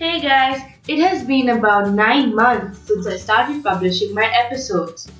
Hey guys, it has been about 9 months since I started publishing my episodes.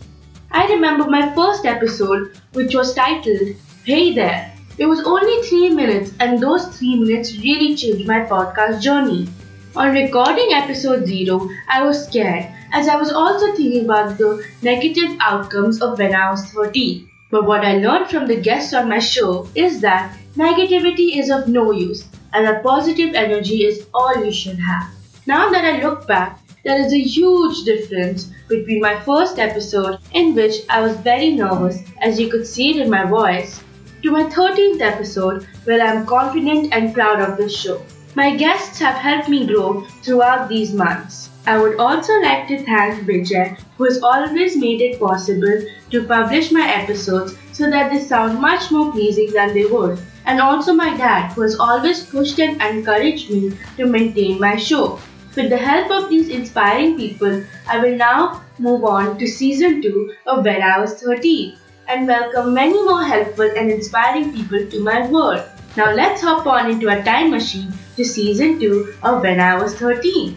I remember my first episode, which was titled Hey There. It was only 3 minutes, and those 3 minutes really changed my podcast journey. On recording episode 0, I was scared as I was also thinking about the negative outcomes of when I was 13. But what I learned from the guests on my show is that negativity is of no use and that positive energy is all you should have. Now that I look back, there is a huge difference between my first episode, in which I was very nervous, as you could see it in my voice, to my 13th episode, where I am confident and proud of this show. My guests have helped me grow throughout these months. I would also like to thank Vijay, who has always made it possible to publish my episodes so that they sound much more pleasing than they would. And also my dad, who has always pushed and encouraged me to maintain my show. With the help of these inspiring people, I will now move on to season 2 of When I Was 13 and welcome many more helpful and inspiring people to my world. Now let's hop on into a time machine to season 2 of When I Was 13.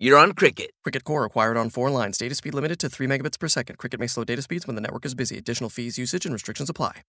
you're on Cricket. Cricket Core acquired on four lines. Data speed limited to 3 megabits per second. Cricket may slow data speeds when the network is busy. Additional fees, usage, and restrictions apply.